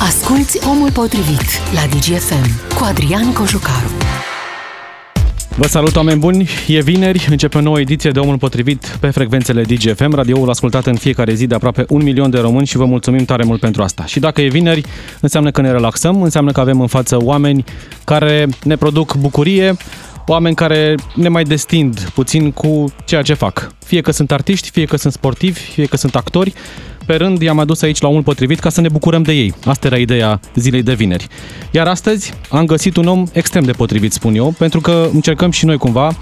Asculți Omul Potrivit la DGFM cu Adrian Cojucaru. Vă salut, oameni buni! E vineri, începe o nouă ediție de Omul Potrivit pe frecvențele DGFM, radioul ascultat în fiecare zi de aproape un milion de români și vă mulțumim tare mult pentru asta. Și dacă e vineri, înseamnă că ne relaxăm, înseamnă că avem în față oameni care ne produc bucurie, oameni care ne mai destind puțin cu ceea ce fac. Fie că sunt artiști, fie că sunt sportivi, fie că sunt actori, pe rând i-am adus aici la unul potrivit ca să ne bucurăm de ei. Asta era ideea zilei de vineri. Iar astăzi am găsit un om extrem de potrivit, spun eu, pentru că încercăm și noi cumva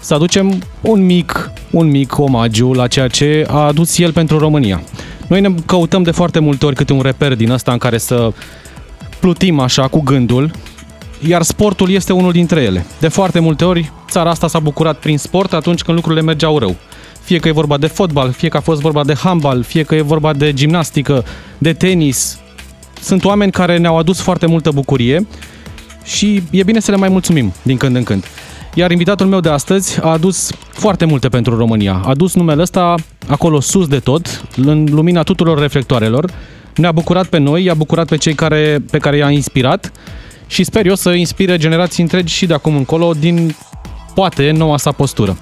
să aducem un mic, un mic omagiu la ceea ce a adus el pentru România. Noi ne căutăm de foarte multe ori câte un reper din ăsta în care să plutim așa cu gândul, iar sportul este unul dintre ele. De foarte multe ori, țara asta s-a bucurat prin sport atunci când lucrurile mergeau rău. Fie că e vorba de fotbal, fie că a fost vorba de handbal, fie că e vorba de gimnastică, de tenis. Sunt oameni care ne-au adus foarte multă bucurie și e bine să le mai mulțumim din când în când. Iar invitatul meu de astăzi a adus foarte multe pentru România. A adus numele ăsta acolo sus de tot, în lumina tuturor reflectoarelor. Ne-a bucurat pe noi, i-a bucurat pe cei care, pe care i-a inspirat și sper eu să inspire generații întregi și de acum încolo din poate noua sa postură.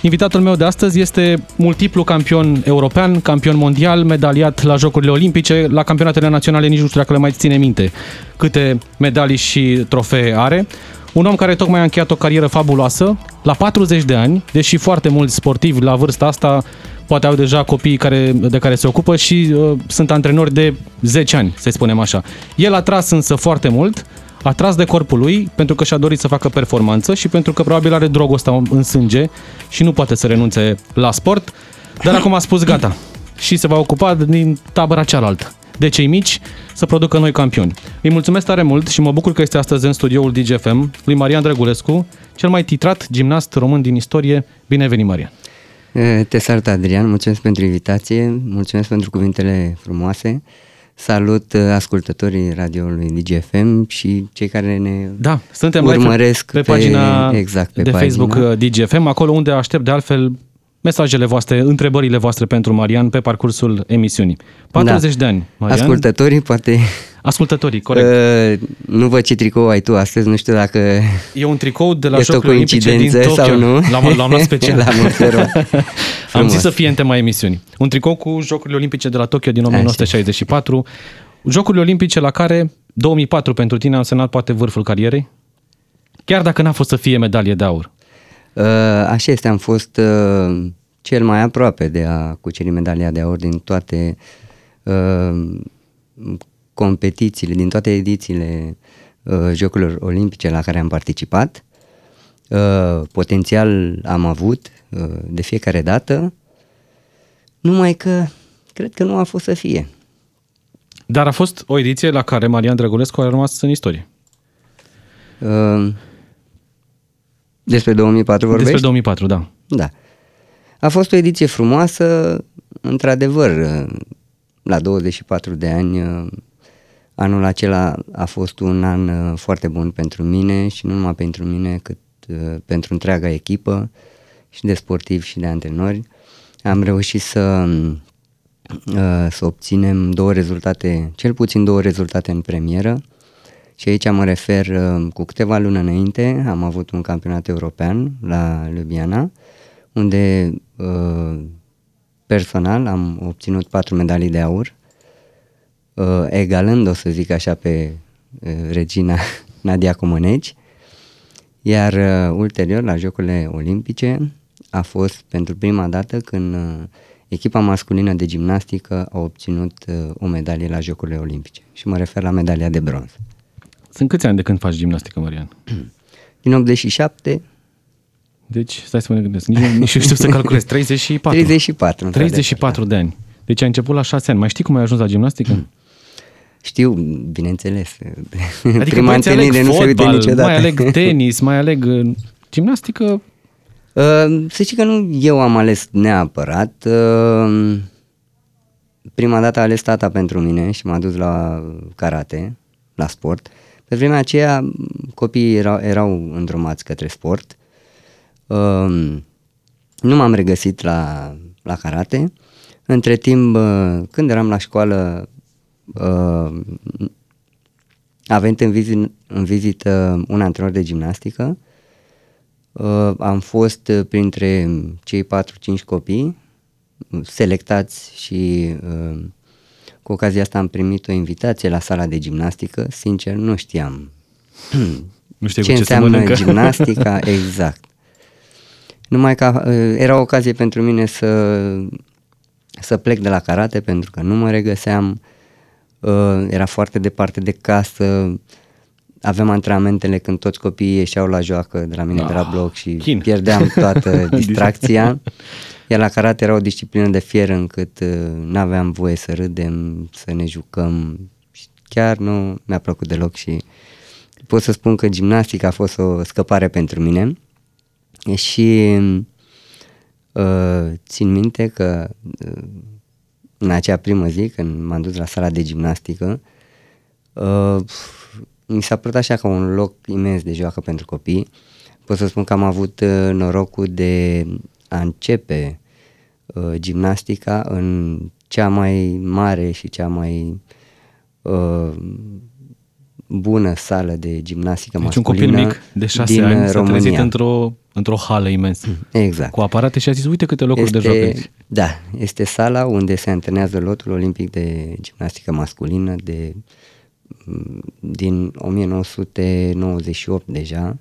Invitatul meu de astăzi este multiplu campion european, campion mondial, medaliat la Jocurile Olimpice, la campionatele naționale, nici nu știu dacă le mai ține minte câte medalii și trofee are. Un om care tocmai a încheiat o carieră fabuloasă, la 40 de ani, deși foarte mulți sportivi la vârsta asta poate au deja copii care, de care se ocupă și uh, sunt antrenori de 10 ani, să spunem așa. El a tras însă foarte mult, atras de corpul lui pentru că și-a dorit să facă performanță și pentru că probabil are drogul ăsta în sânge și nu poate să renunțe la sport, dar acum a spus gata și se va ocupa din tabăra cealaltă de cei mici să producă noi campioni. Îi mulțumesc tare mult și mă bucur că este astăzi în studioul DGFM lui Marian Drăgulescu, cel mai titrat gimnast român din istorie. Bine venit, Marian! Te salut, Adrian, mulțumesc pentru invitație, mulțumesc pentru cuvintele frumoase. Salut uh, ascultătorii radioului DGFM și cei care ne da, suntem urmăresc pe, pe pagina exact, pe de pagina. Facebook uh, DGFM, acolo unde aștept de altfel mesajele voastre, întrebările voastre pentru Marian pe parcursul emisiunii. 40 da. de ani, Marian. Ascultătorii poate... Ascultătorii, corect. Uh, nu văd ce tricou ai tu astăzi, nu știu dacă... E un tricou de la Jocurile Olimpice din Tokyo. sau nu? L-am, l-am luat special. la Am zis să fie în tema emisiunii. Un tricou cu Jocurile Olimpice de la Tokyo din 1964. Jocurile Olimpice la care 2004 pentru tine a însemnat poate vârful carierei? Chiar dacă n-a fost să fie medalie de aur. Uh, așa este, am fost uh, cel mai aproape de a cuceri medalia de aur din toate uh, competițiile, din toate edițiile Jocurilor Olimpice la care am participat. Potențial am avut de fiecare dată, numai că cred că nu a fost să fie. Dar a fost o ediție la care Marian Drăgulescu a rămas în istorie. Uh, despre 2004 vorbești? Despre 2004, da. Da. A fost o ediție frumoasă, într-adevăr, la 24 de ani, anul acela a fost un an foarte bun pentru mine și nu numai pentru mine, cât pentru întreaga echipă și de sportivi și de antrenori. Am reușit să, să obținem două rezultate, cel puțin două rezultate în premieră, și aici mă refer, uh, cu câteva luni înainte am avut un campionat european la Ljubljana, unde uh, personal am obținut patru medalii de aur, uh, egalând, o să zic așa, pe regina Nadia Comăneci, iar ulterior, la Jocurile Olimpice, a fost pentru prima dată când echipa masculină de gimnastică a obținut o medalie la Jocurile Olimpice și mă refer la medalia de bronz. Sunt câți ani de când faci gimnastică, Marian? Din 87. Deci, stai să mă gândesc, nici, nici știu să calculez, 34. 34. 34 de ani. Deci ai început la 6 ani. Mai știi cum ai ajuns la gimnastică? Știu, bineînțeles. Adică Prima întâlnire nu se uite niciodată. Mai aleg tenis, mai aleg uh, gimnastică. Uh, să știi că nu eu am ales neapărat. Uh, prima dată a ales tata pentru mine și m-a dus la karate, la sport. Pe vremea aceea copiii erau, erau îndrumați către sport. Um, nu m-am regăsit la, la karate. Între timp, uh, când eram la școală, uh, a venit în, vizit, în vizită un antrenor de gimnastică. Uh, am fost printre cei 4-5 copii selectați și uh, cu ocazia asta am primit o invitație la sala de gimnastică. Sincer, nu știam nu știu ce, ce înseamnă gimnastica, exact. Numai că uh, era o ocazie pentru mine să, să plec de la karate pentru că nu mă regăseam, uh, era foarte departe de casă, aveam antrenamentele când toți copiii ieșeau la joacă de la mine, ah, de la ah, bloc și chin. pierdeam toată distracția. Iar la karate era o disciplină de fier încât uh, nu aveam voie să râdem, să ne jucăm. Chiar nu mi-a plăcut deloc și pot să spun că gimnastica a fost o scăpare pentru mine și uh, țin minte că uh, în acea primă zi când m-am dus la sala de gimnastică uh, mi s-a părut așa ca un loc imens de joacă pentru copii. Pot să spun că am avut uh, norocul de a începe uh, gimnastica în cea mai mare și cea mai uh, bună sală de gimnastică deci masculină un copil mic de șase din ani s-a trezit într-o, într-o hală imensă. Exact. Cu aparate și a zis, uite câte locuri este, de joc aici. Da, este sala unde se antrenează lotul olimpic de gimnastică masculină de din 1998 deja.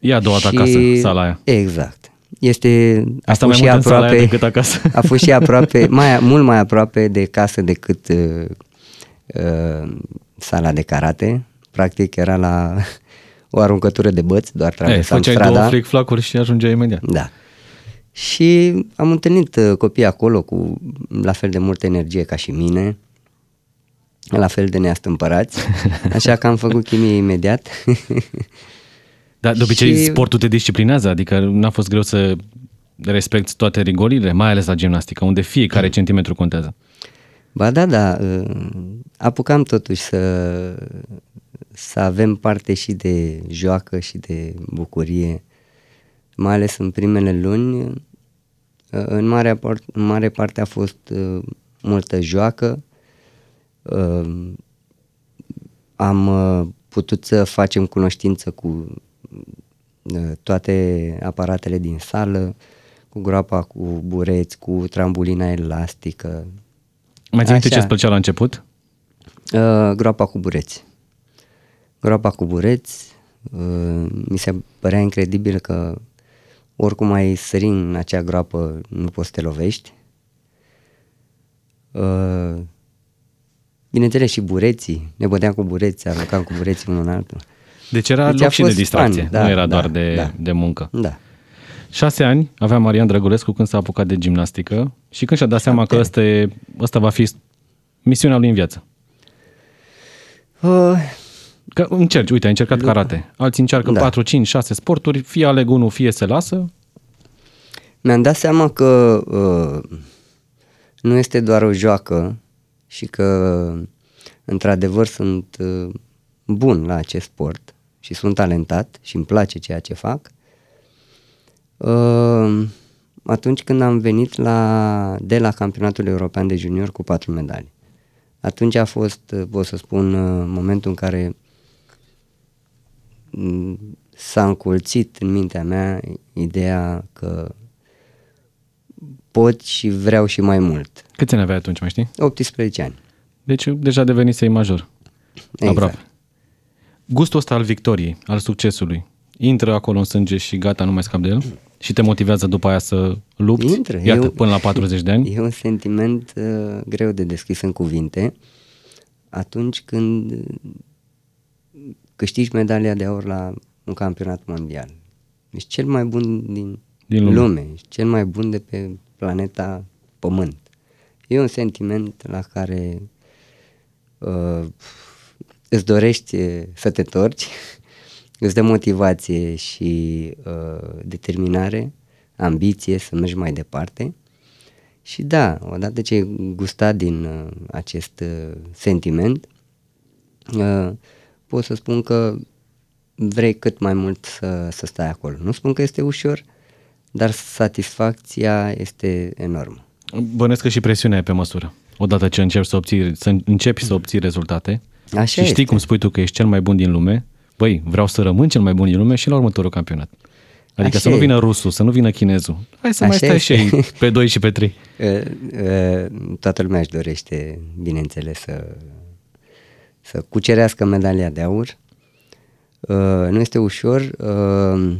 E a doua ta acasă, sala aia. Exact. Este Asta mai mult aproape, în sala decât acasă. A fost și aproape, mai, mult mai aproape de casă decât uh, uh, sala de karate. Practic era la o aruncătură de băți, doar traversam Ei, strada. două flic-flacuri și ajungeai imediat. Da. Și am întâlnit uh, copii acolo cu la fel de multă energie ca și mine, la fel de neastâmpărați, așa că am făcut chimie imediat. Dar de obicei și... sportul te disciplinează, adică n-a fost greu să respecti toate rigolile, mai ales la gimnastică, unde fiecare centimetru contează. Ba da, da, uh, apucam totuși să, să avem parte și de joacă și de bucurie, mai ales în primele luni. Uh, în mare, în mare parte a fost uh, multă joacă, am putut să facem cunoștință cu toate aparatele din sală, cu groapa cu bureți, cu trambulina elastică, mai ții ce îți plăcea la început? Uh, groapa cu bureți. Groapa cu bureți, uh, mi se părea incredibil că oricum ai sări în acea groapă, nu poți să te lovești. Uh, bineînțeles și bureții, ne băteam cu bureți, aruncam cu bureții unul în altul. Deci era deci loc și de distracție, fun, da, nu era da, doar de, da, de muncă. Da. Șase ani avea Marian Drăgulescu când s-a apucat de gimnastică și când și-a dat seama că ăsta, e, ăsta va fi misiunea lui în viață. Uh, că încerci, uite, ai încercat da. karate, alții încearcă da. 4, 5, 6 sporturi, fie aleg unul, fie se lasă. Mi-am dat seama că uh, nu este doar o joacă și că într-adevăr sunt uh, bun la acest sport și sunt talentat și îmi place ceea ce fac, uh, atunci când am venit la, de la campionatul european de junior cu patru medalii. Atunci a fost, uh, pot să spun, uh, momentul în care mm, s-a încolțit în mintea mea ideea că pot și vreau și mai mult. Câți ani aveai atunci, mai știi? 18 ani. Deci deja devenisei major. Exact. Aproape. Gustul ăsta al victoriei, al succesului, intră acolo în sânge și gata, nu mai scap de el? Și te motivează după aia să lupți? Intră. Iată, eu, până la 40 de ani? E un sentiment uh, greu de descris în cuvinte. Atunci când câștigi medalia de aur la un campionat mondial. Ești cel mai bun din, din lume. lume. Ești cel mai bun de pe planeta Pământ. E un sentiment la care uh, îți dorești să te torci, îți dă motivație și uh, determinare, ambiție să mergi mai departe. Și da, odată ce ai gustat din uh, acest uh, sentiment, uh, pot să spun că vrei cât mai mult să, să stai acolo. Nu spun că este ușor, dar satisfacția este enormă. Bănesc că și presiunea e pe măsură. odată ce începi să, obții, să începi să obții rezultate. Așa și știi este. cum spui tu că ești cel mai bun din lume, băi, vreau să rămân cel mai bun din lume și la următorul campionat. Adică Așa să nu e. vină rusul, să nu vină chinezul. Hai să mai Așa stai este. și ei pe 2 și pe 3. Uh, uh, Toată lumea își dorește, bineînțeles, să, să cucerească medalia de aur. Uh, Nu este ușor, uh,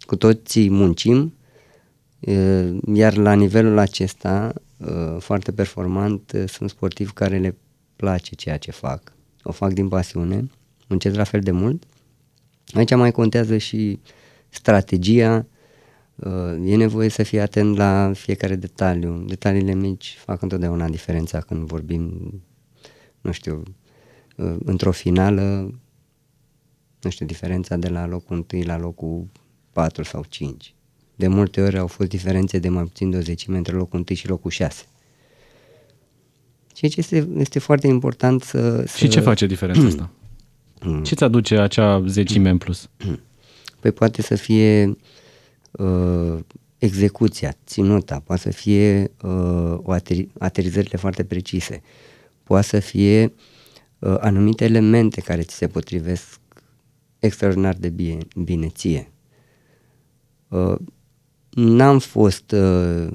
cu toții muncim, uh, iar la nivelul acesta, uh, foarte performant, uh, sunt sportivi care le place ceea ce fac. O fac din pasiune, muncesc la fel de mult. Aici mai contează și strategia, Uh, E nevoie să fii atent la fiecare detaliu. Detaliile mici fac întotdeauna diferența când vorbim, nu știu, uh, într-o finală, nu știu, diferența de la locul 1 la locul 4 sau 5. De multe ori au fost diferențe de mai puțin de o zecime între locul 1 și locul 6. Ceea ce este, este foarte important să... Și ce face diferența asta? Mm. Ce ți aduce acea zecime în plus? Păi poate să fie uh, execuția, ținuta, poate să fie uh, o ateri- aterizările foarte precise, poate să fie uh, anumite elemente care ți se potrivesc extraordinar de bine, bine ție. Uh, n-am fost uh,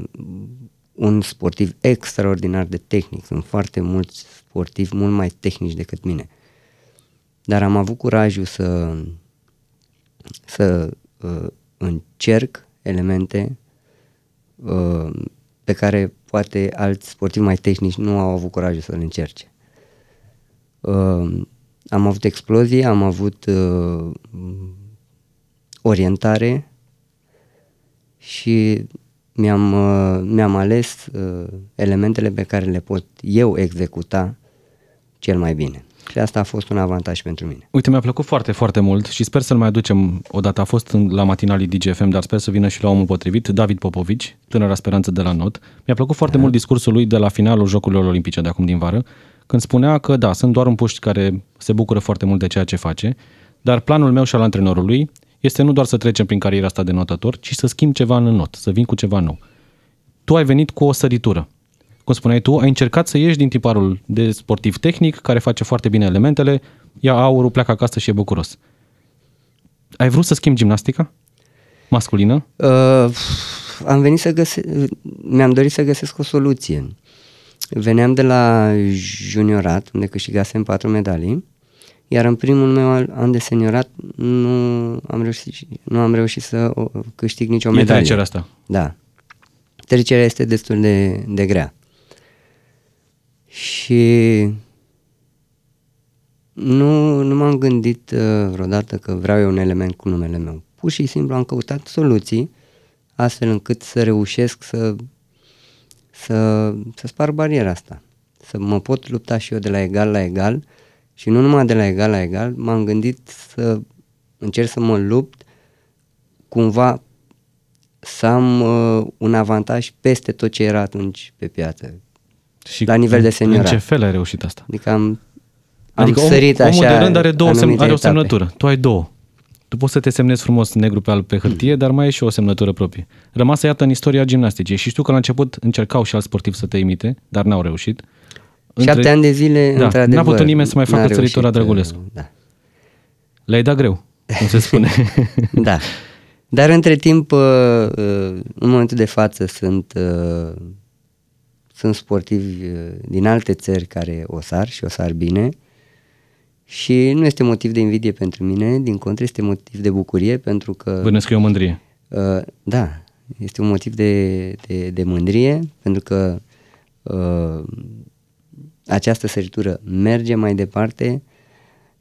un sportiv extraordinar de tehnic, sunt foarte mulți sportivi mult mai tehnici decât mine, dar am avut curajul să să uh, încerc elemente uh, pe care poate alți sportivi mai tehnici nu au avut curajul să le încerce. Uh, am avut explozie, am avut uh, orientare și mi-am, uh, mi-am ales uh, elementele pe care le pot eu executa cel mai bine. Și asta a fost un avantaj pentru mine. Uite, mi-a plăcut foarte, foarte mult și sper să-l mai aducem odată. A fost în- la matinalii DGFM, dar sper să vină și la omul potrivit, David Popovici, tânăra speranță de la NOT. Mi-a plăcut foarte mult discursul lui de la finalul Jocurilor Olimpice de acum din vară, când spunea că da, sunt doar un puști care se bucură foarte mult de ceea ce face, dar planul meu și al antrenorului este nu doar să trecem prin cariera asta de notător, ci să schimb ceva în not, să vin cu ceva nou. Tu ai venit cu o săritură. Cum spuneai tu, ai încercat să ieși din tiparul de sportiv tehnic, care face foarte bine elementele, ia aurul, pleacă acasă și e bucuros. Ai vrut să schimbi gimnastica? Masculină? Uh, am venit să găsesc, mi-am dorit să găsesc o soluție. Veneam de la juniorat, unde câștigasem patru medalii, iar în primul meu an de seniorat nu am reușit, nu am reușit să o- câștig nicio E medalie. trecerea asta. Da. Trecerea este destul de, de grea. Și nu, nu m-am gândit uh, vreodată că vreau eu un element cu numele meu. Pur și simplu am căutat soluții astfel încât să reușesc să, să, să spar bariera asta. Să mă pot lupta și eu de la egal la egal și nu numai de la egal la egal, m-am gândit să încerc să mă lupt cumva să am uh, un avantaj peste tot ce era atunci pe piață. Și La nivel de în- seniorat. În ce fel ai reușit asta? Adică am, Adică am om, sărit omul așa de rând are, două semn, anumite are o etape. semnătură. Tu ai două. Tu poți să te semnezi frumos negru pe alb pe hârtie, dar mai ai și o semnătură proprie. Rămasă iată în istoria gimnasticii și știu că la început încercau și alți sportivi să te imite, dar n-au reușit. Șapte ani de zile, Da, într-adevăr. n-a putut nimeni să mai facă n-a săritura reușit, Drăgulescu. uh, Da. Le-ai dat greu, cum se spune. da. Dar între timp, uh, uh, în momentul de față, sunt, uh, sunt sportivi uh, din alte țări care o sar și o sar bine și nu este motiv de invidie pentru mine, din contră este motiv de bucurie pentru că... Bănesc că e o mândrie. Uh, da, este un motiv de, de, de mândrie pentru că uh, această săritură merge mai departe,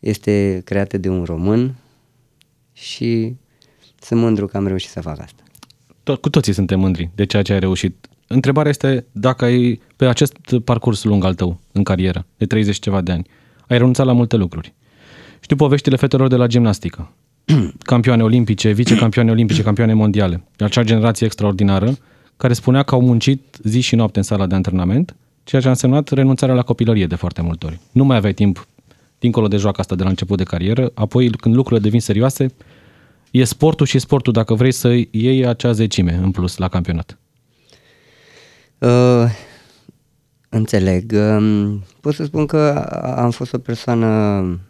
este creată de un român și sunt mândru că am reușit să fac asta. To- cu toții suntem mândri de ceea ce ai reușit. Întrebarea este dacă ai, pe acest parcurs lung al tău în carieră, de 30 ceva de ani, ai renunțat la multe lucruri. Știu poveștile fetelor de la gimnastică. campioane olimpice, vicecampioane olimpice, campioane mondiale. Acea generație extraordinară care spunea că au muncit zi și noapte în sala de antrenament, ceea ce a însemnat renunțarea la copilărie de foarte multe ori. Nu mai aveai timp dincolo de joaca asta de la început de carieră, apoi când lucrurile devin serioase, e sportul și sportul dacă vrei să iei acea zecime în plus la campionat. Uh, Înțeleg. Um, pot să spun că am fost o persoană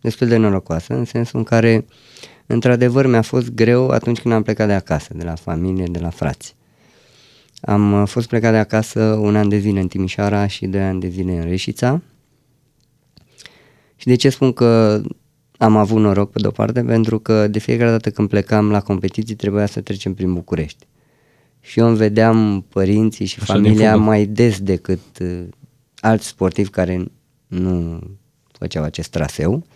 destul de norocoasă, în sensul în care, într-adevăr, mi-a fost greu atunci când am plecat de acasă, de la familie, de la frați. Am uh, fost plecat de acasă un an de zile în Timișoara și doi ani de zile în Reșița. Și de ce spun că am avut noroc pe de-o parte? Pentru că de fiecare dată când plecam la competiții trebuia să trecem prin București. Și eu îmi vedeam părinții și Așa familia mai des decât uh, alți sportivi care nu făceau acest traseu,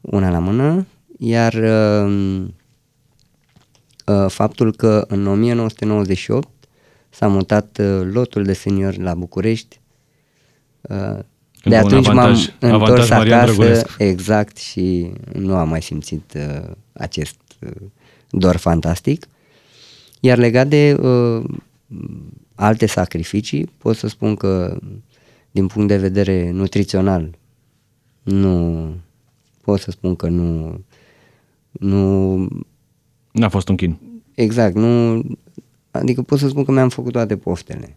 una la mână, iar uh, uh, faptul că în 1998 s-a mutat uh, lotul de seniori la București. Uh, de un atunci avantaj- m-am întors avantaj Marian acasă, Drăgulescu. exact, și nu am mai simțit uh, acest uh, dor fantastic. Iar legat de uh, alte sacrificii, pot să spun că din punct de vedere nutrițional nu pot să spun că nu nu N-a fost un chin. exact, nu adică pot să spun că mi-am făcut toate poftele.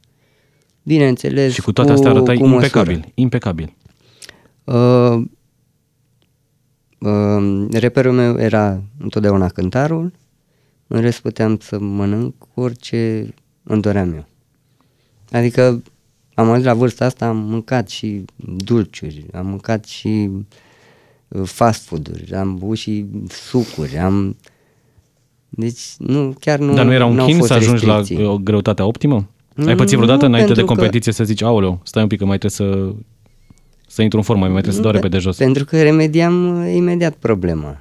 Bineînțeles, Și cu toate astea arătai cu măsură. impecabil. Impecabil. Uh, uh, reperul meu era întotdeauna cântarul, în rest puteam să mănânc orice îmi doream eu. Adică am ajuns la vârsta asta, am mâncat și dulciuri, am mâncat și uh, fast food-uri, am băut și sucuri, am... Deci nu, chiar nu Dar nu era un n-au chin fost să ajungi la restricții. o greutatea optimă? Ai Nu, pățit vreodată nu, înainte de pentru că- competiție să zici, aoleu, stai un pic că mai trebuie să, să intru în formă, mai trebuie să dau Nu, repede jos. Pentru că remediam uh, imediat problema.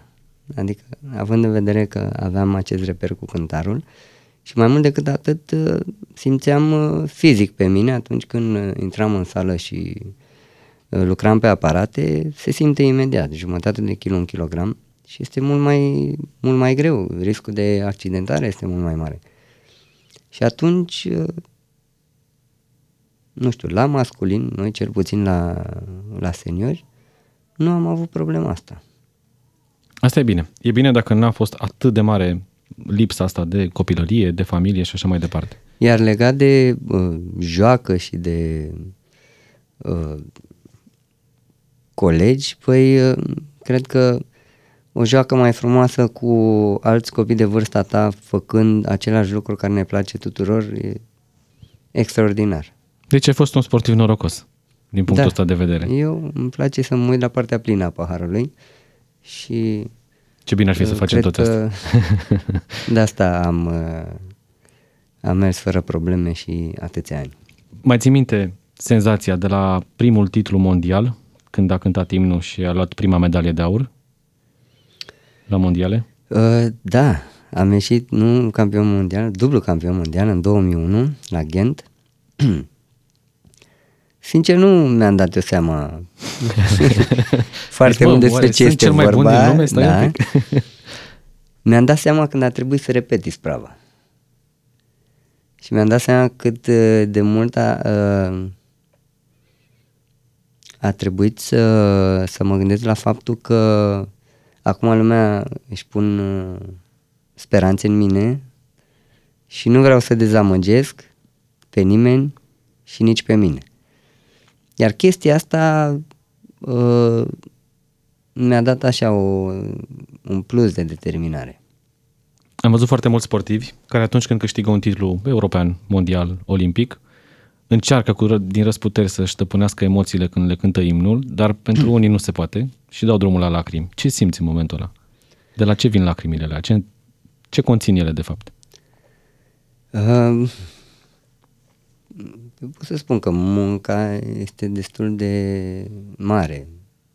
Adică, având în vedere că aveam acest reper cu cântarul și mai mult decât atât, uh, simțeam uh, fizic pe mine atunci când uh, intram în sală și uh, lucram pe aparate, se simte imediat, jumătate de kilo, un kilogram și este mult mai, mult mai greu. Riscul de accidentare este mult mai mare. Și atunci uh, nu știu, la masculin, noi cel puțin la, la seniori, nu am avut problema asta. Asta e bine. E bine dacă n-a fost atât de mare lipsa asta de copilărie, de familie și așa mai departe. Iar legat de uh, joacă și de uh, colegi, păi uh, cred că o joacă mai frumoasă cu alți copii de vârsta ta făcând același lucru care ne place tuturor e extraordinar. Deci ai fost un sportiv norocos, din punctul Da. ăsta de vedere. Eu îmi place să mă uit la partea plină a paharului și Ce bine ar fi să Uh, facem cred tot asta. că De asta am, uh, am mers fără probleme și atâția ani. Mai ții minte senzația de la primul titlu mondial, când a cântat imnul și a luat prima medalie de aur la mondiale? Uh, da, am ieșit nu campion mondial, dublu campion mondial în 2001 la Ghent. Sincer, nu mi-am dat eu seama foarte Deci, mă, mult despre oare ce sunt este cel mai bun vorba. din lume? Stai un da. pic. mi-am dat seama când a trebuit să repet isprava. Și mi-am dat seama cât uh, de mult a, uh, a trebuit să, să mă gândesc la faptul că acum lumea își pun uh, speranțe în mine și nu vreau să dezamăgesc pe nimeni și nici pe mine. Iar chestia asta uh, mi-a dat așa o, un plus de determinare. Am văzut foarte mulți sportivi care atunci când câștigă un titlu european, mondial, olimpic, încearcă cu, ră- din răsputeri să-și stăpânească emoțiile când le cântă imnul, dar pentru unii nu se poate și dau drumul la lacrimi. Ce simți în momentul ăla? De la ce vin lacrimile alea? Ce, ce conțin ele de fapt? Uh, pot să spun că munca este destul de mare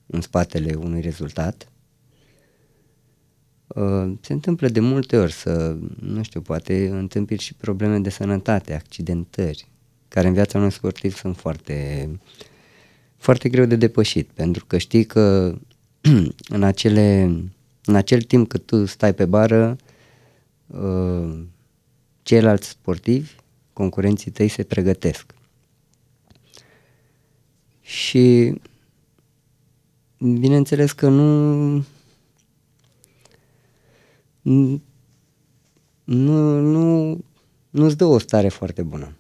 în spatele unui rezultat. Uh, se întâmplă de multe ori să, nu știu, poate întâmpiri și probleme de sănătate, accidentări, care în viața unui sportiv sunt foarte, foarte greu de depășit, pentru că știi că în, acele, în acel timp cât tu stai pe bară, uh, ceilalți sportivi, concurenții tăi se pregătesc. Și bineînțeles că nu nu, nu, nu-ți dă o stare foarte bună.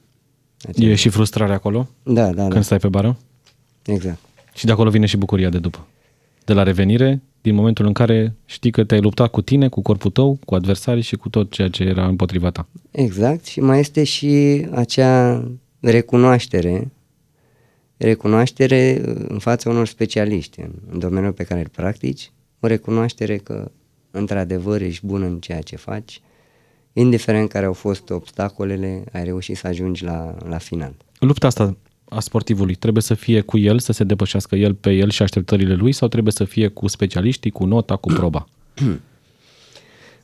Acel... E și frustrare acolo Da, da, da. când stai pe bară? Exact. Și de acolo vine și bucuria de după. De la revenire, din momentul în care știi că te-ai luptat cu tine, cu corpul tău, cu adversarii și cu tot ceea ce era împotriva ta. Exact. Și mai este și acea recunoaștere recunoaștere uh, în fața unor specialiști în, în domeniul pe care îl practici, o recunoaștere că într-adevăr ești bun în ceea ce faci, indiferent care au fost obstacolele, ai reușit să ajungi la, la final. Lupta asta a sportivului trebuie să fie cu el, să se depășească el pe el și așteptările lui sau trebuie să fie cu specialiștii, cu nota, cu proba?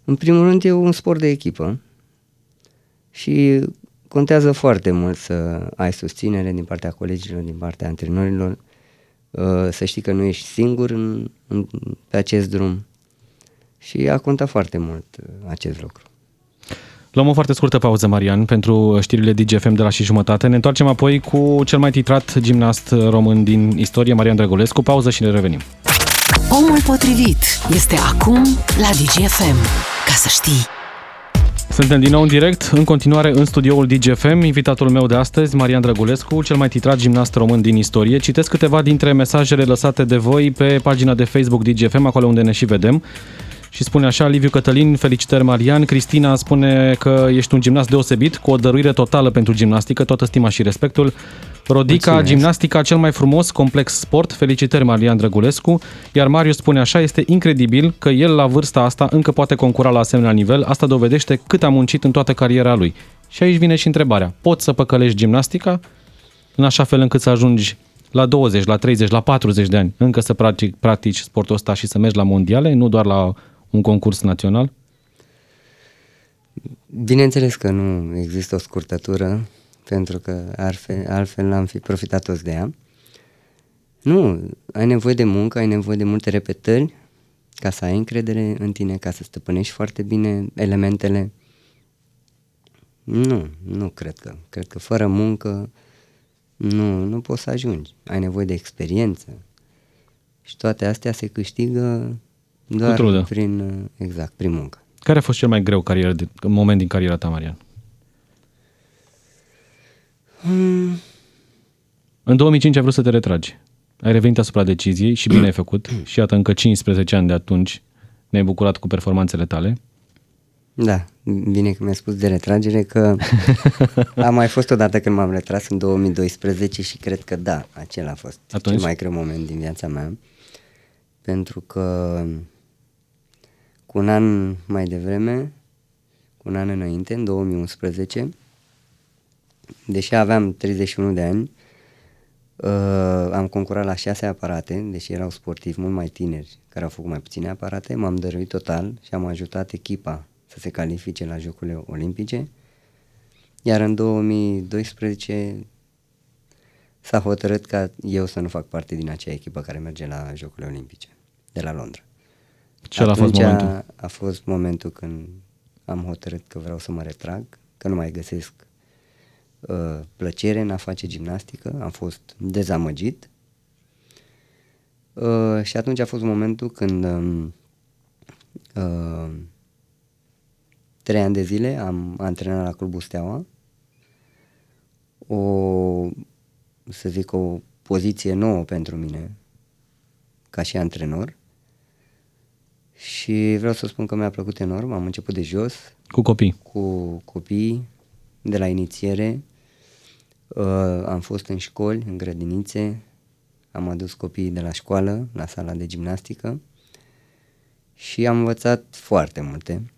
În primul rând e un sport de echipă și contează foarte mult să ai susținere din partea colegilor, din partea antrenorilor, uh, să știi că nu ești singur în, în, pe acest drum și a contat foarte mult uh, acest lucru. Luăm o foarte scurtă pauză, Marian, pentru știrile DGFM de la și jumătate. Ne întoarcem apoi cu cel mai titrat gimnast român din istorie, Marian Drăgulescu. Pauză și ne revenim. Omul potrivit este acum la DGFM. Ca să știi. Suntem din nou în direct, în continuare în studioul DGFM. Invitatul meu de astăzi, Marian Drăgulescu, cel mai titrat gimnast român din istorie. Citesc câteva dintre mesajele lăsate de voi pe pagina de Facebook DGFM, acolo unde ne și vedem. Și spune așa, Liviu Cătălin, felicitări Marian. Cristina spune că ești un gimnast deosebit, cu o dăruire totală pentru gimnastică, toată stima și respectul. Rodica, Mulțumesc. gimnastica cel mai frumos, complex sport, felicitări Marian Drăgulescu. Iar Marius spune așa, este incredibil că el la vârsta asta încă poate concura la asemenea nivel, asta dovedește cât a muncit în toată cariera lui. Și aici vine și întrebarea, poți să păcălești gimnastica în așa fel încât să ajungi la 20, la 30, la 40 de ani, încă să practici, practici sportul ăsta și să mergi la mondiale, nu doar la un concurs național? Bineînțeles că nu există o scurtătură, pentru că altfel, altfel n-am fi profitat toți de ea. Nu, ai nevoie de muncă, ai nevoie de multe repetări ca să ai încredere în tine, ca să stăpânești foarte bine elementele. Nu, nu cred că. Cred că fără muncă nu, nu poți să ajungi. Ai nevoie de experiență. Și toate astea se câștigă doar trudă. prin, exact, prin muncă. Care a fost cel mai greu carieră, de- moment din cariera ta, Marian? În 2005 ai vrut să te retragi. Ai revenit asupra deciziei și bine ai făcut. Și iată, încă 15 ani de atunci ne-ai bucurat cu performanțele tale. Da, bine că mi-ai spus de retragere că a mai fost odată când m-am retras în 2012 și cred că da, acela a fost Atunci? cel mai greu moment din viața mea. Pentru că cu un an mai devreme, cu un an înainte, în 2011, deși aveam 31 de ani, uh, am concurat la șase aparate, deși erau sportivi mult mai tineri care au făcut mai puține aparate, m-am dăruit total și am ajutat echipa să se califice la Jocurile Olimpice. Iar în 2012 s-a hotărât ca eu să nu fac parte din acea echipă care merge la Jocurile Olimpice de la Londra. Ce a fost momentul? A, a fost momentul când am hotărât că vreau să mă retrag, că nu mai găsesc uh, plăcere în a face gimnastică, am fost dezamăgit. Uh, și atunci a fost momentul când um, uh, trei ani de zile am antrenat la Clubul Steaua, o, să zic, o poziție nouă pentru mine ca și antrenor și vreau să spun că mi-a plăcut enorm, am început de jos, Cu copii. cu copii de la inițiere, uh, am fost în școli, în grădinițe, am adus copiii de la școală la sala de gimnastică și am învățat foarte multe.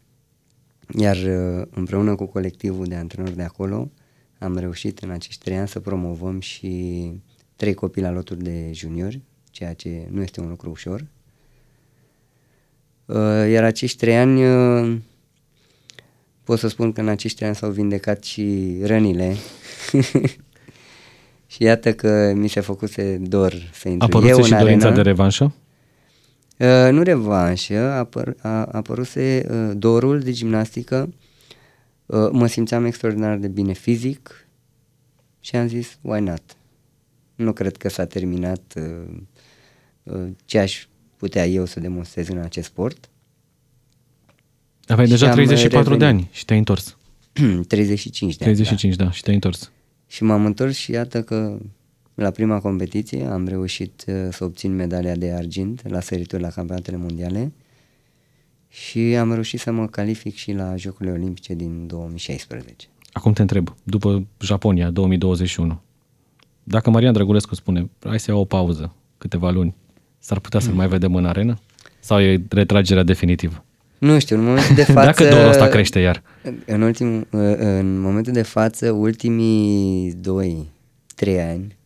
Iar uh, împreună cu colectivul de antrenori de acolo am reușit în acești trei ani să promovăm și trei copii la loturi de juniori, ceea ce nu este un lucru ușor. Uh, Iar acești trei ani uh, pot să spun că în acești trei ani s-au vindecat și rănile. și iată că mi se făcuse dor să A intru apărut eu și în dorința arenă. de revanșă? Uh, nu revanșă, a, apăr, a apăruse uh, dorul de gimnastică, uh, mă simțeam extraordinar de bine fizic și am zis, why not? Nu cred că s-a terminat uh, uh, ce aș putea eu să demonstrez în acest sport. Aveai Și deja am 34 de revenit. ani și te-ai întors. 35 de ani. 35, da, și te-ai întors. Da. Și m-am întors și iată că la prima competiție am reușit uh, să obțin medalia de argint la sărituri la campionatele mondiale și am reușit să mă calific și la Jocurile Olimpice din 2016. Acum te întreb, după Japonia 2021, dacă Marian Drăgulescu spune, hai să iau o pauză, câteva luni, s-ar putea să-l mai vedem în arenă? Sau e retragerea definitivă? Nu știu, în momentul de față... Dacă dorul ăsta crește iar. În, ultim, în momentul de față, ultimii 2-3 ani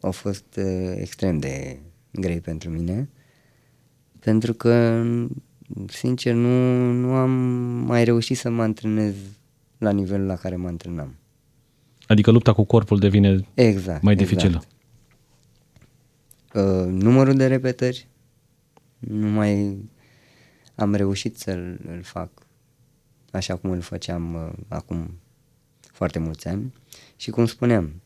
au fost uh, extrem de grei pentru mine, pentru că, sincer, nu, nu am mai reușit să mă antrenez la nivelul la care mă antrenam. Adică lupta cu corpul devine exact, mai dificilă. Exact. Uh, numărul de repetări nu mai am reușit să-l îl fac așa cum îl făceam uh, acum foarte mulți ani și cum spuneam,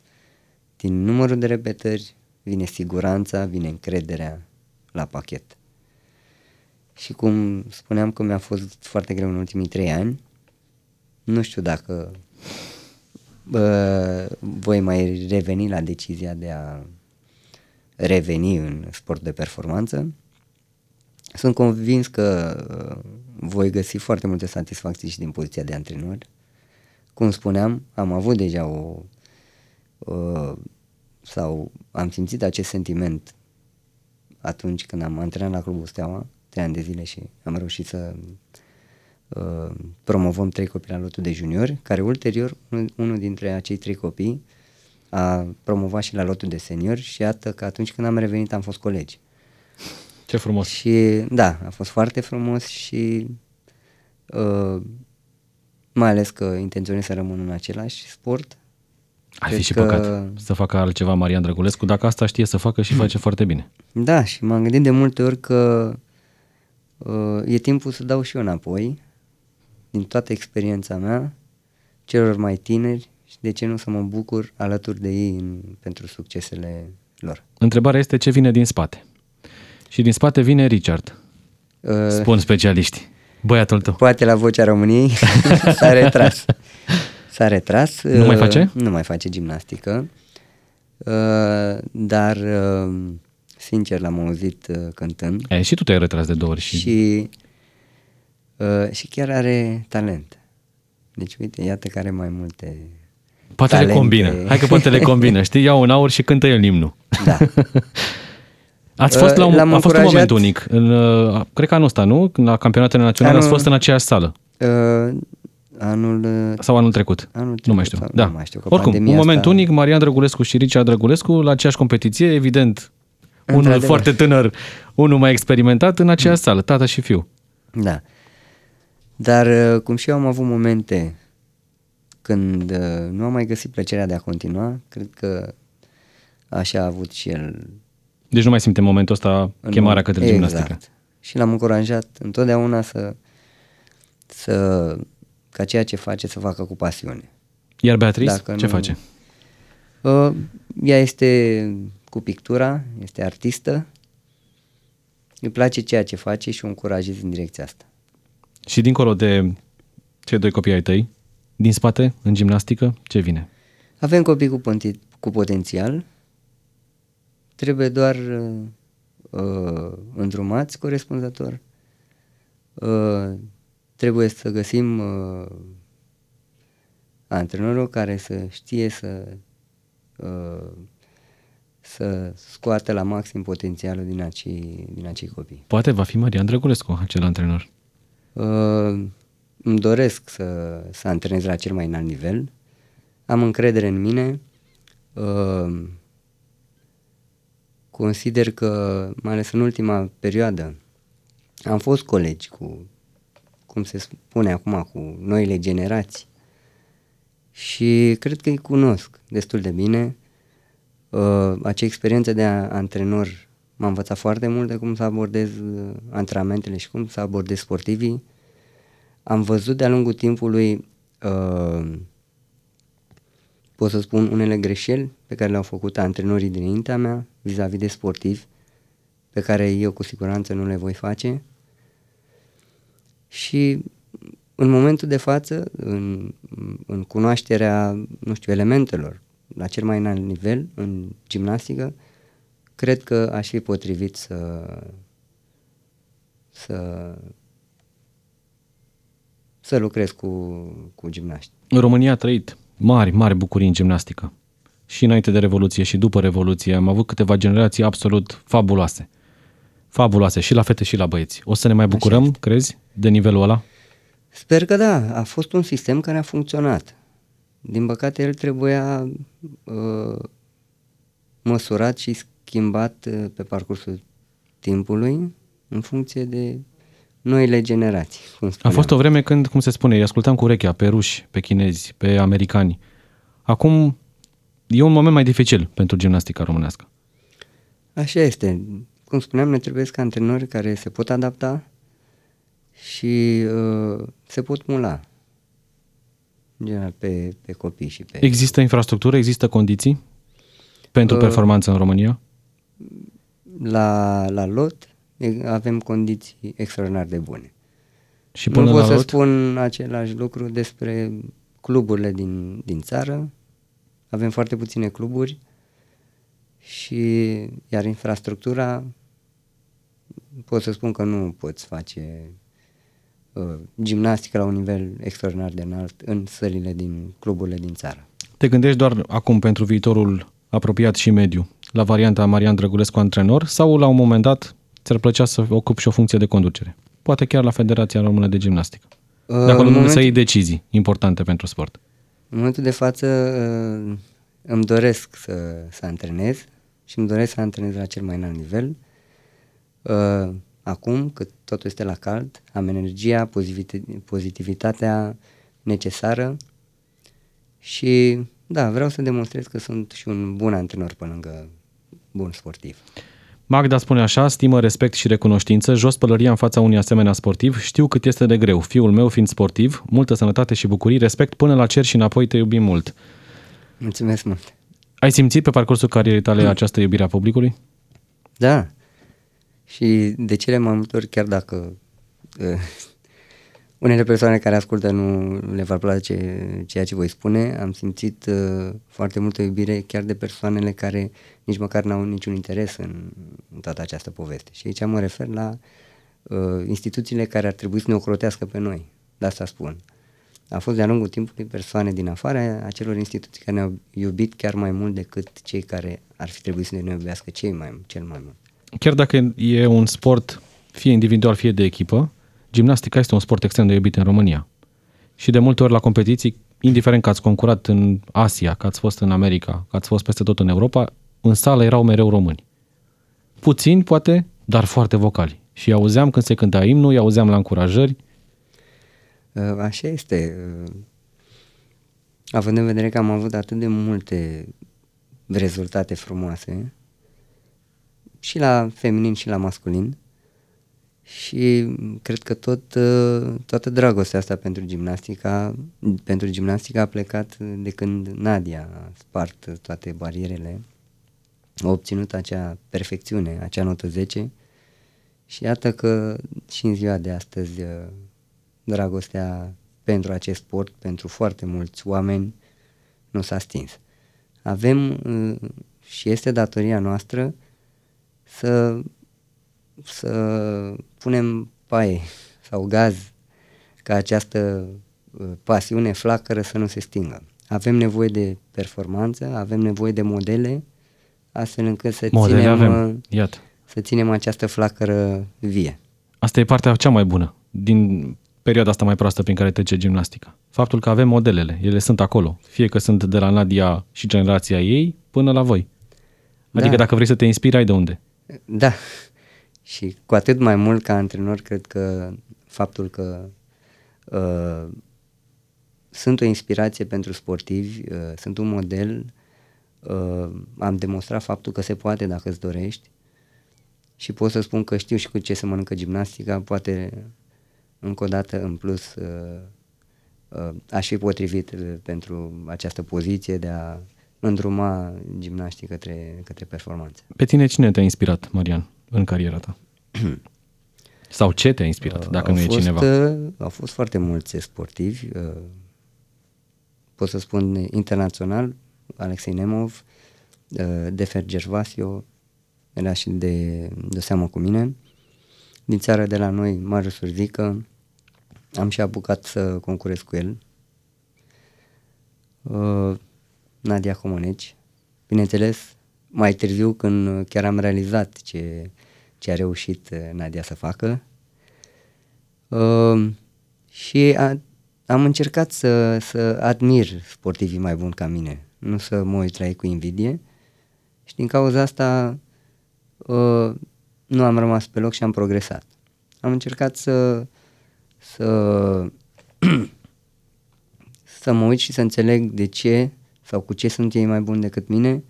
din numărul de repetări vine siguranța, vine încrederea la pachet. Și cum spuneam că mi-a fost foarte greu în ultimii trei ani, nu știu dacă bă, voi mai reveni la decizia de a reveni în sport de performanță. Sunt convins că uh, voi găsi foarte multe satisfacții și din poziția de antrenor. Cum spuneam, am avut deja o uh, sau am simțit acest sentiment atunci când am antrenat la Clubul Steaua, trei ani de zile și am reușit să uh, promovăm trei copii la lotul de juniori, care ulterior unul dintre acei trei copii a promovat și la lotul de seniori și iată că atunci când am revenit am fost colegi. Ce frumos! Și da, a fost foarte frumos și uh, mai ales că intenționez să rămân în același sport. Ar fi și că... păcat să facă altceva Marian Drăgulescu, dacă asta știe să facă și mm. face foarte bine. Da, și m-am gândit de multe ori că uh, e timpul să dau și eu înapoi din toată experiența mea celor mai tineri și de ce nu să mă bucur alături de ei în, pentru succesele lor. Întrebarea este ce vine din spate. Și din spate vine Richard, uh, spun specialiști. Băiatul tău. Poate la vocea României s-a retras. S-a retras. Nu mai face? Uh, nu mai face gimnastică. Uh, dar, uh, sincer, l-am auzit uh, cântând. E, și tu te-ai retras de două ori. Și, și, uh, și chiar are talent. Deci, uite, iată care mai multe Poate talente. le combină. Hai că poate le combină. Știi, iau un aur și cântă el imnul. Da. Ați fost la un, a fost un moment unic. În, uh, cred că anul ăsta, nu? La campionatele naționale anul, ați fost în aceeași sală. Uh, anul... Uh, Sau anul trecut. Anul trecut nu mai știu. Da. Nu mai știu că Oricum, un moment asta... unic, Marian Drăgulescu și Richard Drăgulescu la aceeași competiție, evident, unul foarte tânăr, unul mai experimentat în aceeași sală, tată și fiu. Da. Dar uh, cum și eu am avut momente când nu am mai găsit plăcerea de a continua, cred că așa a avut și el deci nu mai simte în momentul ăsta în chemarea către exact. gimnastică. Și l-am încurajat întotdeauna să, să ca ceea ce face să facă cu pasiune. Iar Beatrice Dacă ce nu, face? Uh, ea este cu pictura, este artistă, îi place ceea ce face și o încurajez în direcția asta. Și dincolo de cei doi copii ai tăi, din spate, în gimnastică, ce vine? Avem copii cu, cu potențial, Trebuie doar uh, îndrumați corespunzător. Uh, trebuie să găsim uh, antrenorul care să știe să uh, să scoată la maxim potențialul din acei, din acei copii. Poate va fi Marian Drăgulescu acel antrenor. Uh, îmi doresc să, să antrenez la cel mai înalt nivel. Am încredere în mine. Uh, consider că, mai ales în ultima perioadă, am fost colegi cu, cum se spune acum, cu noile generații și cred că îi cunosc destul de bine. Uh, acea experiență de antrenor m-a învățat foarte mult de cum să abordez uh, antrenamentele și cum să abordez sportivii. Am văzut de-a lungul timpului uh, pot să spun unele greșeli pe care le-au făcut antrenorii dinaintea mea vis-a-vis de sportivi, pe care eu cu siguranță nu le voi face. Și în momentul de față, în, în cunoașterea, nu știu, elementelor la cel mai înalt nivel în gimnastică, cred că aș fi potrivit să să să lucrez cu, cu gimnaști. România a trăit mari, mari bucurii în gimnastică. Și înainte de Revoluție și după Revoluție am avut câteva generații absolut fabuloase. Fabuloase și la fete și la băieți. O să ne mai bucurăm, Așa crezi, de nivelul ăla? Sper că da. A fost un sistem care a funcționat. Din păcate, el trebuia uh, măsurat și schimbat uh, pe parcursul timpului în funcție de noile generații. Cum a fost o vreme când, cum se spune, îi ascultam cu urechea pe ruși, pe chinezi, pe americani. Acum e un moment mai dificil pentru gimnastica românească. Așa este. Cum spuneam, ne trebuie ca antrenori care se pot adapta și uh, se pot mula în general pe, pe copii și pe... Există infrastructură, există condiții pentru uh, performanță în România? La, la lot avem condiții extraordinar de bune. Și până nu pot la să lot? spun același lucru despre cluburile din, din țară. Avem foarte puține cluburi și iar infrastructura pot să spun că nu poți face uh, gimnastică la un nivel extraordinar de înalt în sălile din cluburile din țară. Te gândești doar acum pentru viitorul apropiat și mediu la varianta Marian Drăgulescu antrenor sau la un moment dat ți-ar plăcea să ocupi și o funcție de conducere? Poate chiar la Federația Română de Gimnastică. De acolo uh, moment... să iei decizii importante pentru sport. În momentul de față uh, îmi doresc să, să antrenez și îmi doresc să antrenez la cel mai înalt nivel. Uh, acum, că totul este la cald, am energia, pozitivitatea necesară și da, vreau să demonstrez că sunt și un bun antrenor pe lângă bun sportiv. Magda spune așa, stimă, respect și recunoștință, jos pălăria în fața unui asemenea sportiv, știu cât este de greu, fiul meu fiind sportiv, multă sănătate și bucurii, respect până la cer și înapoi te iubim mult. Mulțumesc mult. Ai simțit pe parcursul carierei tale mm. această iubire a publicului? Da. Și de cele mai multe ori, chiar dacă uh, unele persoane care ascultă nu le va place ceea ce voi spune, am simțit uh, foarte multă iubire chiar de persoanele care nici măcar n-au niciun interes în, în toată această poveste. Și aici mă refer la uh, instituțiile care ar trebui să ne ocrotească pe noi. De asta spun. A fost de-a lungul timpului persoane din afara acelor instituții care ne-au iubit chiar mai mult decât cei care ar fi trebuit să ne iubească cei mai, cel mai mult. Chiar dacă e un sport fie individual, fie de echipă, gimnastica este un sport extrem de iubit în România. Și de multe ori la competiții, indiferent că ați concurat în Asia, că ați fost în America, că ați fost peste tot în Europa, în sală erau mereu români. Puțini, poate, dar foarte vocali. Și auzeam când se cânta imnul, îi auzeam la încurajări. Uh, așa este. Uh, având în vedere că am avut atât de multe rezultate frumoase, și la feminin și la masculin, și cred că tot, uh, toată dragostea asta pentru gimnastica, pentru gimnastica a plecat de când Nadia a spart toate barierele, a obținut acea perfecțiune, acea notă 10 și iată că și în ziua de astăzi uh, dragostea pentru acest sport, pentru foarte mulți oameni, nu s-a stins. Avem uh, și este datoria noastră să să punem paie sau gaz ca această uh, pasiune flacără să nu se stingă. Avem nevoie de performanță, avem nevoie de modele, astfel încât să modele ținem, avem. Uh, Iată. să ținem această flacără vie. Asta e partea cea mai bună din perioada asta mai proastă prin care trece gimnastica. Faptul că avem modelele, ele sunt acolo, fie că sunt de la Nadia și generația ei până la voi. Adică da. dacă vrei să te inspiri, ai de unde. Da, și cu atât mai mult ca antrenor, cred că faptul că uh, sunt o inspirație pentru sportivi, uh, sunt un model, uh, am demonstrat faptul că se poate dacă îți dorești și pot să spun că știu și cu ce se mănâncă gimnastica, poate încă o dată în plus uh, uh, aș fi potrivit uh, pentru această poziție de a îndruma gimnastică către, către performanță. Pe tine cine te-a inspirat, Marian? În cariera ta? Sau ce te-a inspirat, uh, dacă au nu fost, e cineva? Uh, au fost foarte mulți sportivi, uh, pot să spun internațional, Alexei Nemov, uh, Defer Gervasio, era și de, de seamă cu mine. Din țară de la noi, Marius Surzică, am și apucat să concurez cu el. Uh, Nadia Comoneci. Bineînțeles, mai târziu când chiar am realizat ce, ce a reușit uh, Nadia să facă. Uh, și a, am încercat să, să admir sportivii mai buni ca mine, nu să mă uit la ei cu invidie. Și din cauza asta uh, nu am rămas pe loc și am progresat. Am încercat să să să mă uit și să înțeleg de ce sau cu ce sunt ei mai buni decât mine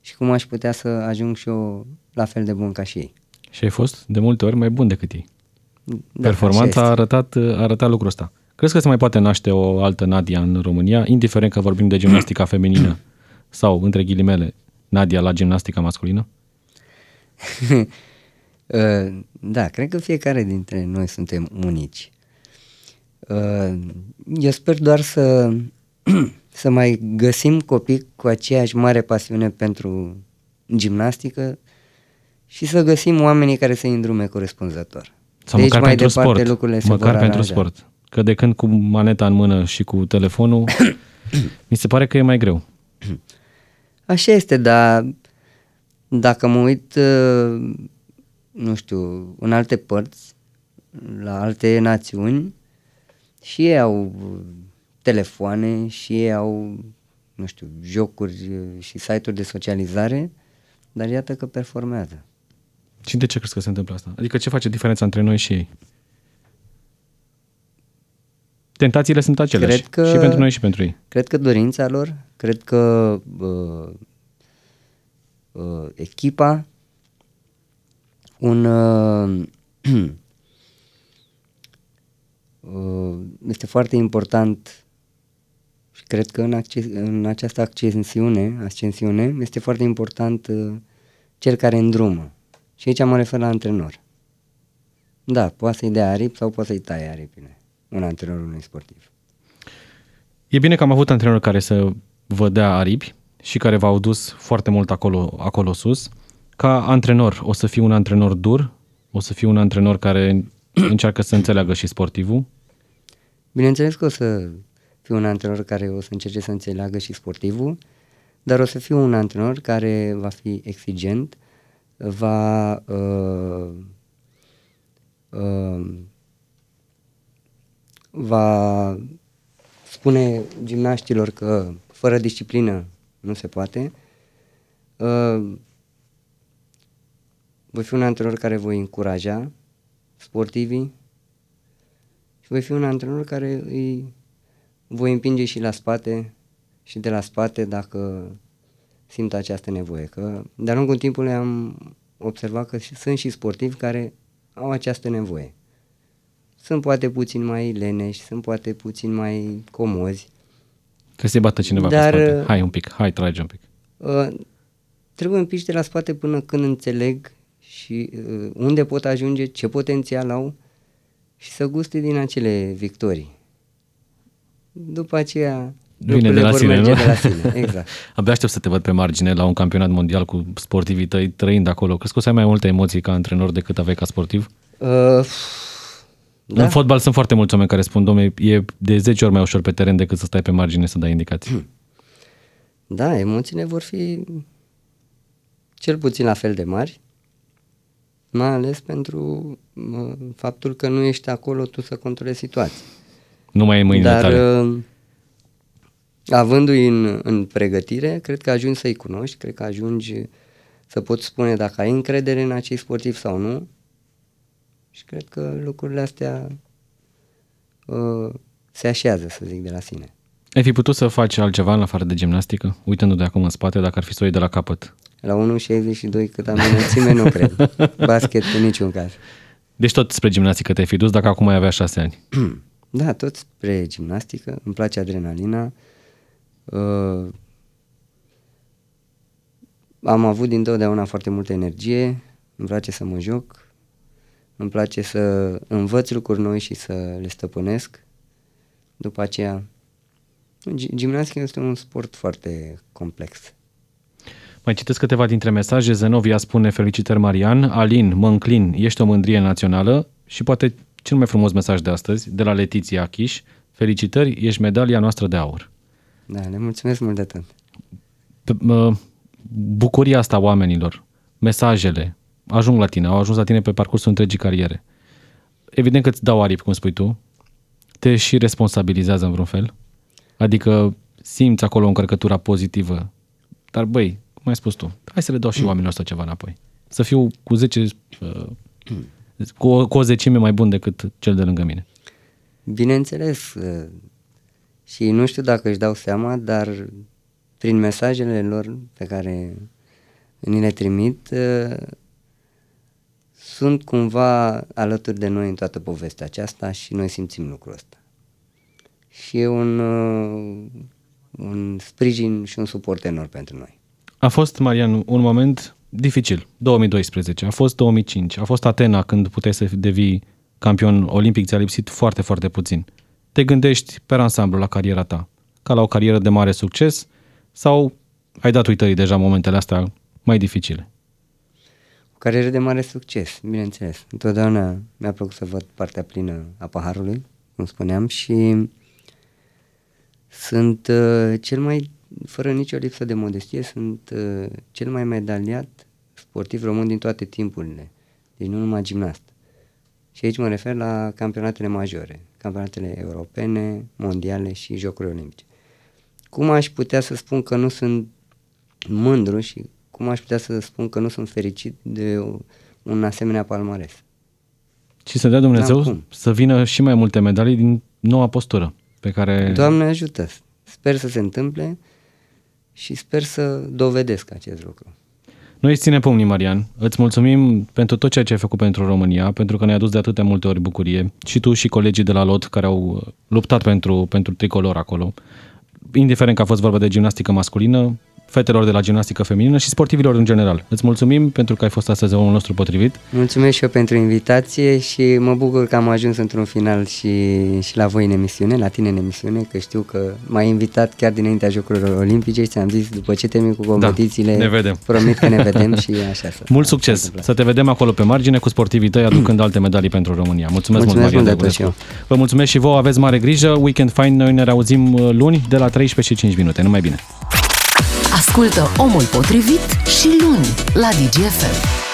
și cum aș putea să ajung și eu la fel de bun ca și ei. Și ai fost de multe ori mai bun decât ei. Da, Performanța a așa este. arătat, a arătat lucrul ăsta. Crezi că se mai poate naște o altă Nadia în România, indiferent că vorbim de gimnastica feminină sau, între ghilimele, Nadia la gimnastica masculină? Uh, da, cred că fiecare dintre noi suntem unici. Uh, Eu sper doar să, să mai găsim copii cu aceeași mare pasiune pentru gimnastică și să găsim oamenii care să-i îndrume corespunzător. Sau de aici măcar mai pentru departe sport. lucrurile se măcar vor pentru aranja. sport. Că de când cu maneta în mână și cu telefonul, mi se pare că e mai greu. Așa este, dar dacă mă uit, uh, nu știu, în alte părți, la alte națiuni, și ei au telefoane, și ei au, nu știu, jocuri uh, și site-uri de socializare, dar iată că performează. Și de ce crezi că se întâmplă asta? Adică ce face diferența între noi și ei? Tentațiile sunt aceleași. Cred că- Și pentru noi și pentru ei. Cred că dorința lor, cred că uh, uh, echipa, un uh, uh, este foarte important și cred că în, acces, în această accesiune, ascensiune este foarte important uh, cel care îndrumă. Și aici mă refer la antrenor. Da, poate să-i dea aripi sau poate să-i taie aripile. Un antrenor unui sportiv. E bine că am avut antrenori care să vă dea aripi și care v-au dus foarte mult acolo, acolo sus. Ca antrenor, o să fii un antrenor dur? O să fii un antrenor care încearcă să înțeleagă și sportivul? Bineînțeles că o să fiu un antrenor care o să încerce să înțeleagă și sportivul, dar o să fiu un antrenor care va fi exigent, va uh, uh, va spune gimnaștilor că fără disciplină nu se poate. Uh, voi fi un antrenor care voi încuraja sportivii și voi fi un antrenor care îi voi împinge și la spate și de la spate dacă simt această nevoie. Că de-a lungul timpului am observat că și- sunt și sportivi care au această nevoie. Sunt poate puțin mai leneși, sunt poate puțin mai comozi, Trebuie să-i bată cineva Dar, pe spate. uh, Hai un pic, hai, trage un pic. Uh, trebuie împiși de la spate până când înțeleg și uh, unde pot ajunge, ce potențial au și să guste din acele victorii. După aceea Vine de lucrurile la vor sine, merge nu? de la sine. Exact. Abia aștept să te văd pe margine la un campionat mondial cu sportivii tăi trăind acolo. Crezi că o să ai mai multe emoții ca antrenor decât aveai ca sportiv? Uh, Da? În fotbal sunt foarte mulți oameni care spun, domne, e de 10 ori mai ușor pe teren decât să stai pe margine să dai indicații. Da, emoțiile vor fi cel puțin la fel de mari, mai ales pentru uh, faptul că nu ești acolo tu să controlezi situația. Nu mai e mâinile Dar tale. uh, avându-i în, în pregătire, cred că ajungi să-i cunoști, cred că ajungi să poți spune dacă ai încredere în acei sportivi sau nu. Și cred că lucrurile astea uh, se așează, să zic, de la sine. Ai fi putut să faci altceva în afară de gimnastică? Uitându de acum în spate, dacă ar fi să o iei de la capăt. La 1,62 cât am înălțime, nu cred. Basket în niciun caz. Deci tot spre gimnastică te-ai fi dus dacă acum ai avea 6 ani. Da, tot spre gimnastică, îmi place adrenalina. Uh, am avut dintotdeauna foarte multă energie, îmi place să mă joc, îmi place să învăț lucruri noi și să le stăpânesc. După aceea, Gimnastica este un sport foarte complex. Mai citesc câteva dintre mesaje. Zenovia spune felicitări Marian, Alin, mă înclin, ești o mândrie națională și poate cel mai frumos mesaj de astăzi, de la Letiția Achiș, felicitări, ești medalia noastră de aur. Da, le mulțumesc mult de tot. Bucuria asta oamenilor, mesajele, ajung la tine, au ajuns la tine pe parcursul întregii cariere. Evident că îți dau aripi, cum spui tu, te și responsabilizează în vreun fel, adică simți acolo o încărcătură pozitivă, dar băi, cum ai spus tu, hai să le dau și oamenilor ăsta ceva înapoi. Să fiu cu 10, uh, cu, o, cu o zecime mai bun decât cel de lângă mine. Bineînțeles, uh, și nu știu dacă își dau seama, dar prin mesajele lor pe care ni le trimit, uh, sunt cumva alături de noi în toată povestea aceasta și noi simțim lucrul ăsta. Și e un, uh, un sprijin și un suport enorm pentru noi. A fost, Marian, un moment dificil, 2012, a fost 2005, a fost Atena când puteai să devii campion olimpic, ți-a lipsit foarte, foarte puțin. Te gândești pe ansamblu la cariera ta, ca la o carieră de mare succes sau ai dat uitării deja momentele astea mai dificile? O carieră de mare succes, bineînțeles. Întotdeauna mi-a plăcut să văd partea plină a paharului, cum spuneam, și sunt uh, cel mai, fără nicio lipsă de modestie, sunt uh, cel mai medaliat sportiv român din toate timpurile, deci nu numai gimnast. Și aici mă refer la campionatele majore, campionatele europene, mondiale și Jocuri Olimpice. Cum aș putea să spun că nu sunt mândru și cum aș putea să spun că nu sunt fericit de un asemenea palmares? Și să dea Dumnezeu să vină și mai multe medalii din noua postură pe care... Doamne ajută! Sper să se întâmple și sper să dovedesc acest lucru. Noi îți ținem pumnii, Marian. Îți mulțumim pentru tot ceea ce ai făcut pentru România, pentru că ne-ai adus de atâtea multe ori bucurie. Și tu și colegii de la LOT care au luptat pentru, pentru tricolor acolo. Indiferent că a fost vorba de gimnastică masculină, fetelor de la gimnastică feminină și sportivilor în general. Îți mulțumim pentru că ai fost astăzi omul nostru potrivit. Mulțumesc și eu pentru invitație și mă bucur că am ajuns într-un final și, și la voi în emisiune, la tine în emisiune, că știu că m-ai invitat chiar dinaintea Jocurilor Olimpice și ți-am zis după ce termin cu competițiile, da, ne vedem. promit că ne vedem și așa să. Mult succes! Să te vedem acolo pe margine cu sportivii tăi aducând alte medalii pentru România. Mulțumesc, mulțumesc mult, Maria mult Vă mulțumesc și vouă, aveți mare grijă. Weekend Fine, noi ne reauzim luni de la 13 și 5 minute. Numai bine! Ascultă Omul Potrivit și luni la DGFM.